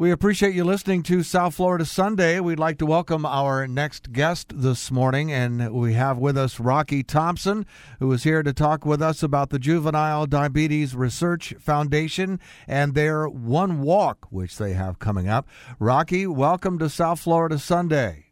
We appreciate you listening to South Florida Sunday. We'd like to welcome our next guest this morning, and we have with us Rocky Thompson, who is here to talk with us about the Juvenile Diabetes Research Foundation and their One Walk, which they have coming up. Rocky, welcome to South Florida Sunday.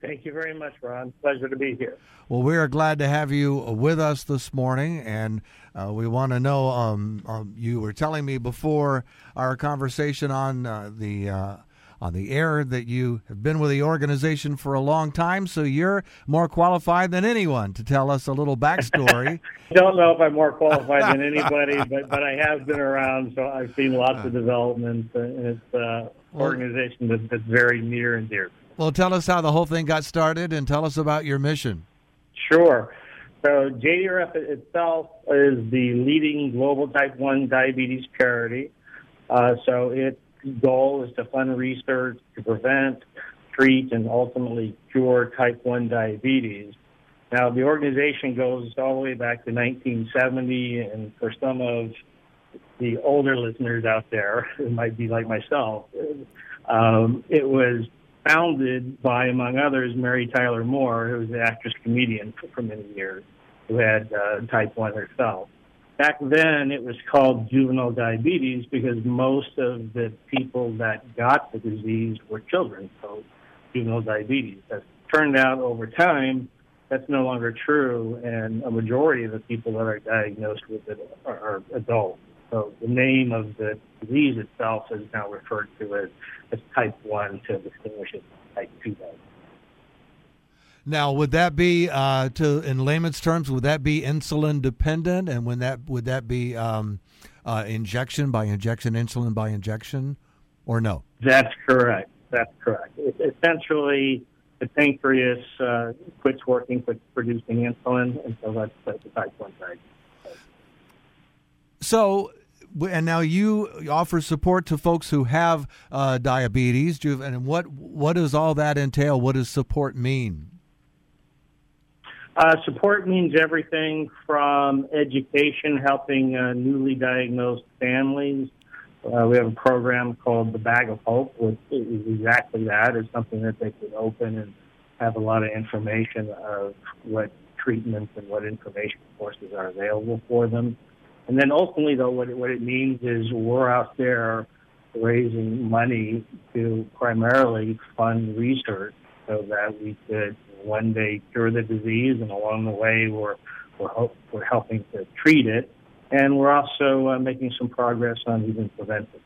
Thank you very much, Ron. Pleasure to be here. Well, we are glad to have you with us this morning, and uh, we want to know. Um, um, you were telling me before our conversation on uh, the uh, on the air that you have been with the organization for a long time, so you're more qualified than anyone to tell us a little backstory. I don't know if I'm more qualified than anybody, but but I have been around, so I've seen lots of developments, and it's an organization that, that's very near and dear. Well, tell us how the whole thing got started, and tell us about your mission. Sure. So JDRF itself is the leading global type 1 diabetes charity. Uh, so its goal is to fund research to prevent, treat, and ultimately cure type 1 diabetes. Now, the organization goes all the way back to 1970, and for some of the older listeners out there, it might be like myself, um, it was founded by, among others, Mary Tyler Moore, who was an actress comedian for, many years, who had uh, type 1 herself. Back then, it was called juvenile diabetes because most of the people that got the disease were children, so juvenile diabetes. As turned out over time, that's no longer true, and a majority of the people that are diagnosed with it are, are adults. So the name of the disease itself is now referred to as, as type 1 to distinguish it from type 2 diabetes. Now, would that be, uh, to in layman's terms, would that be insulin dependent, and when that would that be um, uh, injection by injection, insulin by injection, or no? That's correct. That's correct. Essentially, the pancreas uh, quits working, quits producing insulin, and so that's, that's the type one diabetes. So, and now you offer support to folks who have uh, diabetes. And what what does all that entail? What does support mean? Uh, support means everything from education, helping uh, newly diagnosed families. Uh, we have a program called the Bag of Hope, which is exactly that. It's something that they can open and have a lot of information of what treatments and what information courses are available for them. And then ultimately, though, what it, what it means is we're out there raising money to primarily fund research so that we could one day cure the disease, and along the way, we're we're, hope, we're helping to treat it, and we're also uh, making some progress on even preventing.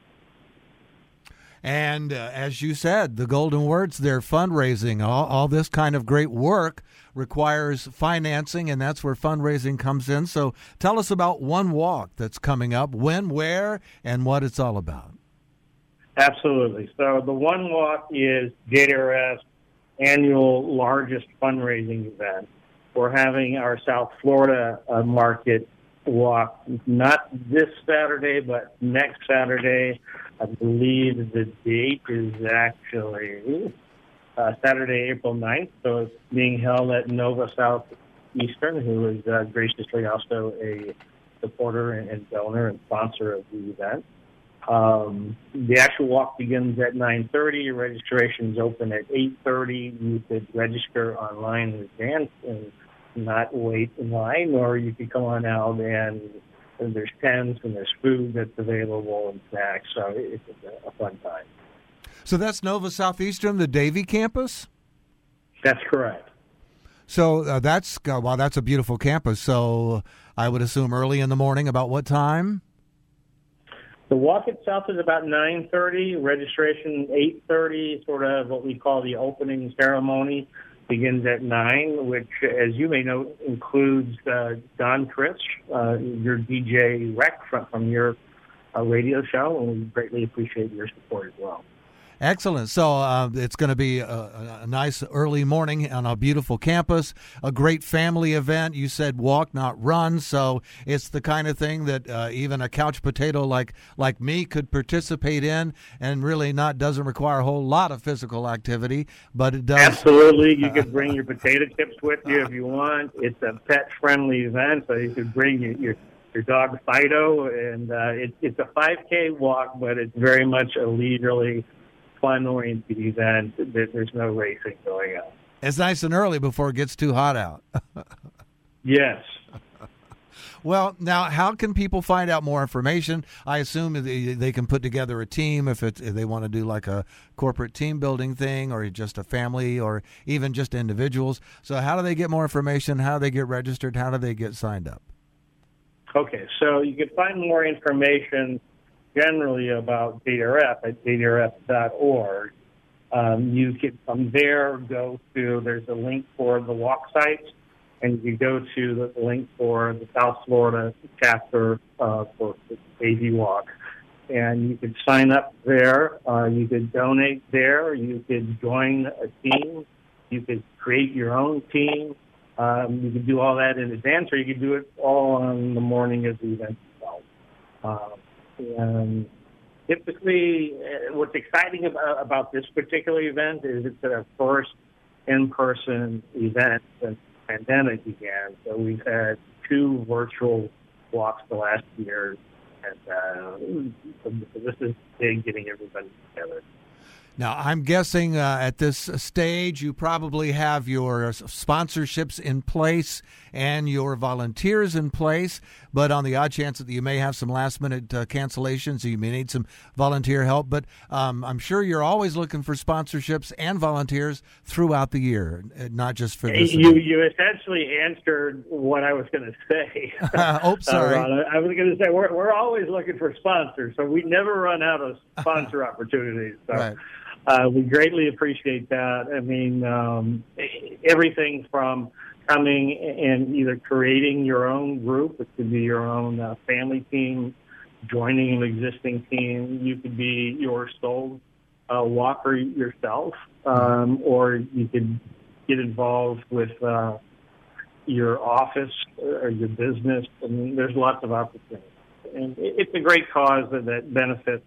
And uh, as you said, the golden words there fundraising, all, all this kind of great work requires financing, and that's where fundraising comes in. So tell us about One Walk that's coming up, when, where, and what it's all about. Absolutely. So the One Walk is JDRF's annual largest fundraising event. We're having our South Florida uh, market walk not this Saturday, but next Saturday. I believe the date is actually uh, Saturday, April 9th. So it's being held at Nova Southeastern, who is uh, graciously also a supporter and donor and sponsor of the event. Um, the actual walk begins at 9.30. Registration is open at 8.30. You could register online in advance and not wait in line, or you could come on out and, and there's tents and there's food that's available and snacks. So it's a, a fun time. So that's Nova Southeastern, the Davie campus? That's correct. So uh, that's, uh, wow, that's a beautiful campus. So I would assume early in the morning, about what time? The walk itself is about 9.30, registration 8.30, sort of what we call the opening ceremony begins at 9, which, as you may know, includes uh, Don Chris, uh, your DJ Rec from, from your uh, radio show, and we greatly appreciate your support as well. Excellent. So uh, it's going to be a, a, nice early morning on a beautiful campus, a great family event. You said walk, not run. So it's the kind of thing that uh, even a couch potato like like me could participate in, and really not doesn't require a whole lot of physical activity, but it does. Absolutely, you could bring your potato chips with you if you want. It's a pet friendly event, so you could bring your, your your dog Fido, and uh, it, it's a 5K walk, but it's very much a leisurely, fun-oriented event. There's no racing going on. It's nice and early before it gets too hot out. yes. Well, now, how can people find out more information? I assume they, they can put together a team if, if they want to do like a corporate team building thing or just a family or even just individuals. So, how do they get more information? How do they get registered? How do they get signed up? Okay, so you can find more information generally about JDRF at jdrf.org. Um, you can from there go to there's a link for the walk sites and you go to the link for the South Florida chapter uh, for Davie Walk. And you could sign up there. Uh, you could donate there. You could join a team. You could create your own team. Um, you could do all that in advance, or you could do it all on the morning of the event itself. Um, and typically, uh, what's exciting about, about this particular event is it's our first in-person event since the pandemic began. So we've had two virtual walks the last year, and uh, this is big getting everybody together. Now, I'm guessing uh, at this stage you probably have your sponsorships in place and your volunteers in place, but on the odd chance that you may have some last minute uh, cancellations, you may need some volunteer help. But um, I'm sure you're always looking for sponsorships and volunteers throughout the year, uh, not just for this. You, you essentially answered what I was going to say. oh, sorry. Uh, I was going to say we're, we're always looking for sponsors, so we never run out of sponsor opportunities. So. Right. Uh, we greatly appreciate that. I mean, um, everything from coming and either creating your own group, it could be your own uh, family team, joining an existing team. You could be your sole uh, walker yourself, um, or you could get involved with uh, your office or your business. I mean, there's lots of opportunities. And it's a great cause that, that benefits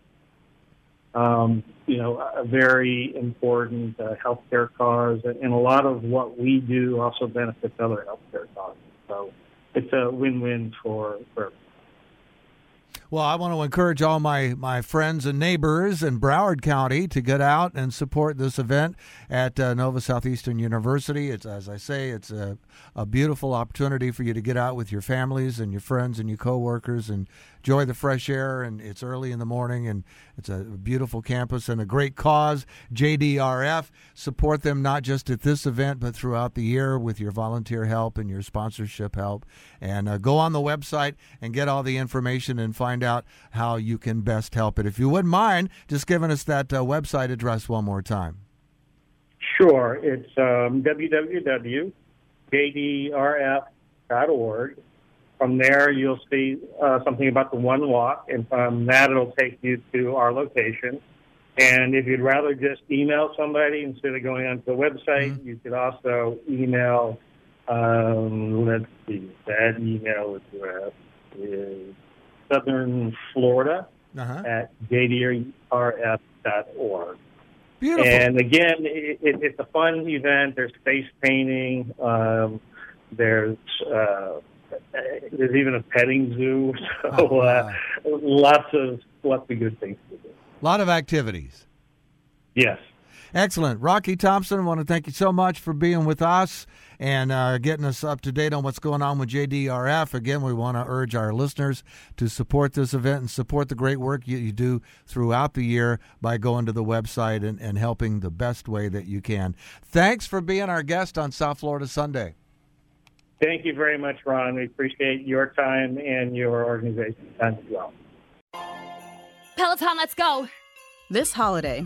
um, you know, a very important uh, healthcare cause, and a lot of what we do also benefits other healthcare causes. So it's a win-win for for. Well, I want to encourage all my, my friends and neighbors in Broward County to get out and support this event at uh, Nova Southeastern University. It's as I say, it's a, a beautiful opportunity for you to get out with your families and your friends and your coworkers and enjoy the fresh air. And it's early in the morning, and it's a beautiful campus and a great cause. JDRF support them not just at this event, but throughout the year with your volunteer help and your sponsorship help. And uh, go on the website and get all the information and find out how you can best help it. If you wouldn't mind, just giving us that uh, website address one more time. Sure, it's um, www.jdrf.org from there, you'll see uh, something about the one walk, and from that, it'll take you to our location. And if you'd rather just email somebody instead of going onto the website, mm-hmm. you could also email. Um, let's see, that email address is Southern Florida uh-huh. at jdrf.org. Beautiful. And again, it, it, it's a fun event. There's face painting. Um, there's uh, there's even a petting zoo. So oh, uh, lots of lots of good things to do. A lot of activities. Yes. Excellent. Rocky Thompson, I want to thank you so much for being with us and uh, getting us up to date on what's going on with JDRF. Again, we want to urge our listeners to support this event and support the great work you, you do throughout the year by going to the website and, and helping the best way that you can. Thanks for being our guest on South Florida Sunday. Thank you very much, Ron. We appreciate your time and your organization's time as well. Peloton, let's go. This holiday,